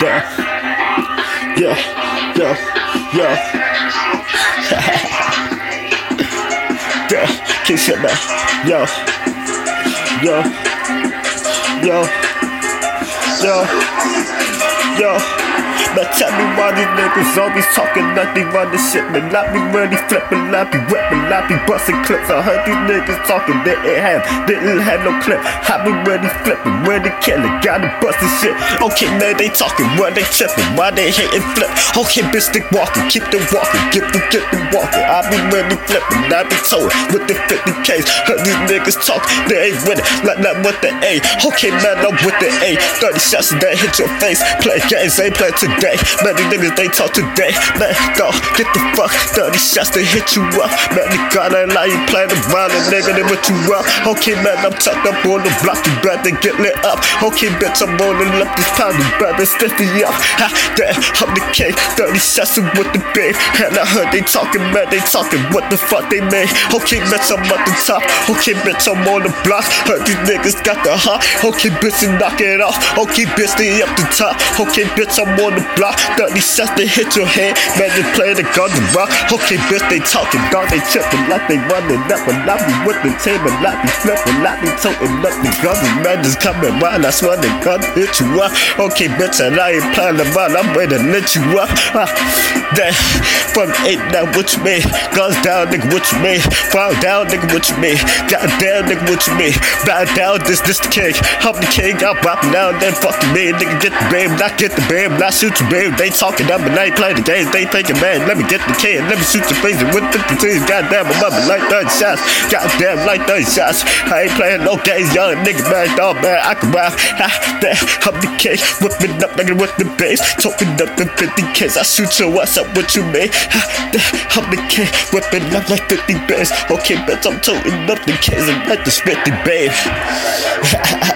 Yeah, yeah, yeah, yeah. can't shut that. Yo, yo, yo, yo, yo. Now tell me why these niggas always talking like they run this shit, man. I be really flipping, I be whipping, I be busting clips. I heard these niggas talking, they ain't have, didn't have no clip. I be really flipping, really killing, gotta bust this shit. Okay, man, they talking, why they tripping, why they hating flip. Okay, bitch, they walking, keep them walking, get them, get them walking. I be really flipping, I be towing with the 50 Ks. Heard these niggas talk, they ain't with it, like that with the A. Okay, man, I'm with the A. 30 shots that hit your face. Play games, ain't play today today. Man, these niggas they talk today. Man, go get the fuck 30 shots to hit you up. Man, you gotta lie, you playing around a nigga, they put you up. Okay, man, I'm tucked up on the block, you better get lit up. Okay, bitch, I'm on the left this pound, you better stiff me up. Ha, damn, I'm the king, 30 shots with the babe. And I heard they talking, man, they talking, what the fuck they made. Okay, bitch, I'm at the top. Okay, bitch, I'm on the block. Heard these niggas got the hot. Okay, bitch, they knock it off. Okay, bitch, they up the top. Okay, bitch, I'm on the block. 30 shots to hit your head. Man, they play the gun to rock. Okay, bitch, they talking, dog, they tripping like they running up. And I be with the table, like be flipping, like they toting up the gun. The man just coming round, I swear they gun hit you up. Okay, bitch, and I ain't playing around, I'm ready to let you up. Ah, that from eight now, what you mean? Guns down, nigga, what you mean? Fall down, nigga, what you mean? Goddamn, nigga, what you mean? Bow down, this, this the king. I'm the king, I'm rapping down, then fuck you, man. Nigga, get the babe, not get the babe, not shoot They talking up and they play the games, they thinking, man, let me get the kid, let me shoot your face with 50 teams. Goddamn, I'm up like 30 shots. Goddamn, like 30 shots. I ain't playing no games, young nigga, man, dog, man. I can rap. I'm the king, whipping up, nigga, with the bass. Talking up the 50 kids, I shoot your what's up, what you damn, I'm the king, whipping up like 50 bass. Okay, bitch, I'm toting up the kids and like the 50 babe.